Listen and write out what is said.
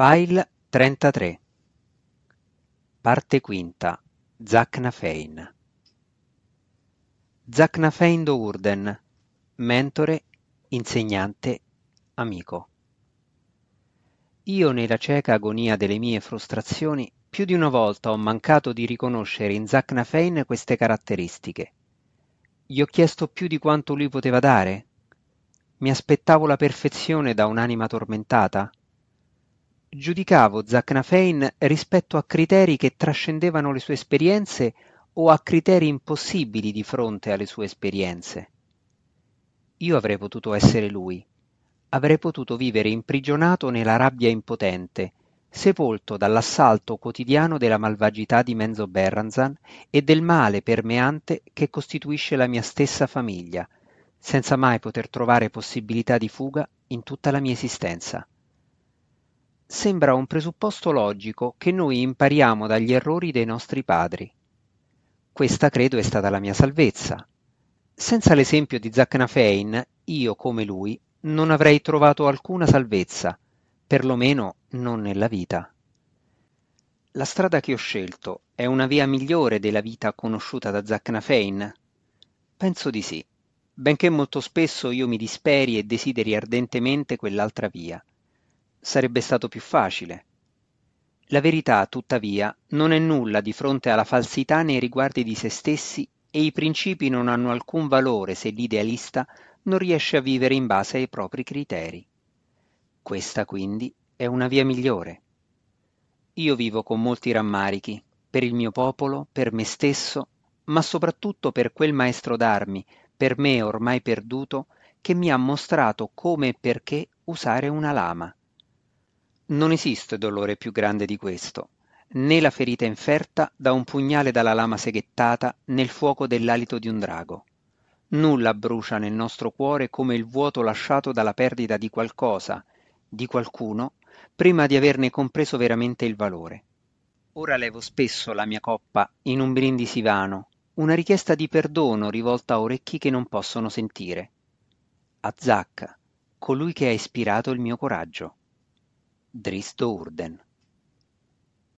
File 33 Parte quinta Zacnafein Zacnafein Dourden, mentore, insegnante, amico. Io nella cieca agonia delle mie frustrazioni più di una volta ho mancato di riconoscere in Zacnafein queste caratteristiche. Gli ho chiesto più di quanto lui poteva dare? Mi aspettavo la perfezione da un'anima tormentata? Giudicavo Zacnafein rispetto a criteri che trascendevano le sue esperienze o a criteri impossibili di fronte alle sue esperienze. Io avrei potuto essere lui, avrei potuto vivere imprigionato nella rabbia impotente, sepolto dall'assalto quotidiano della malvagità di Menzo Berranzan e del male permeante che costituisce la mia stessa famiglia, senza mai poter trovare possibilità di fuga in tutta la mia esistenza sembra un presupposto logico che noi impariamo dagli errori dei nostri padri. Questa credo è stata la mia salvezza. Senza l'esempio di Zacnafein, io come lui non avrei trovato alcuna salvezza, perlomeno non nella vita. La strada che ho scelto è una via migliore della vita conosciuta da Zacnafein? Penso di sì, benché molto spesso io mi disperi e desideri ardentemente quell'altra via sarebbe stato più facile. La verità, tuttavia, non è nulla di fronte alla falsità nei riguardi di se stessi e i principi non hanno alcun valore se l'idealista non riesce a vivere in base ai propri criteri. Questa quindi è una via migliore. Io vivo con molti rammarichi, per il mio popolo, per me stesso, ma soprattutto per quel maestro d'armi, per me ormai perduto, che mi ha mostrato come e perché usare una lama. Non esiste dolore più grande di questo, né la ferita inferta da un pugnale dalla lama seghettata nel fuoco dell'alito di un drago. Nulla brucia nel nostro cuore come il vuoto lasciato dalla perdita di qualcosa, di qualcuno, prima di averne compreso veramente il valore. Ora levo spesso la mia coppa in un brindisi vano, una richiesta di perdono rivolta a orecchi che non possono sentire. A Zacca, colui che ha ispirato il mio coraggio. dristorden.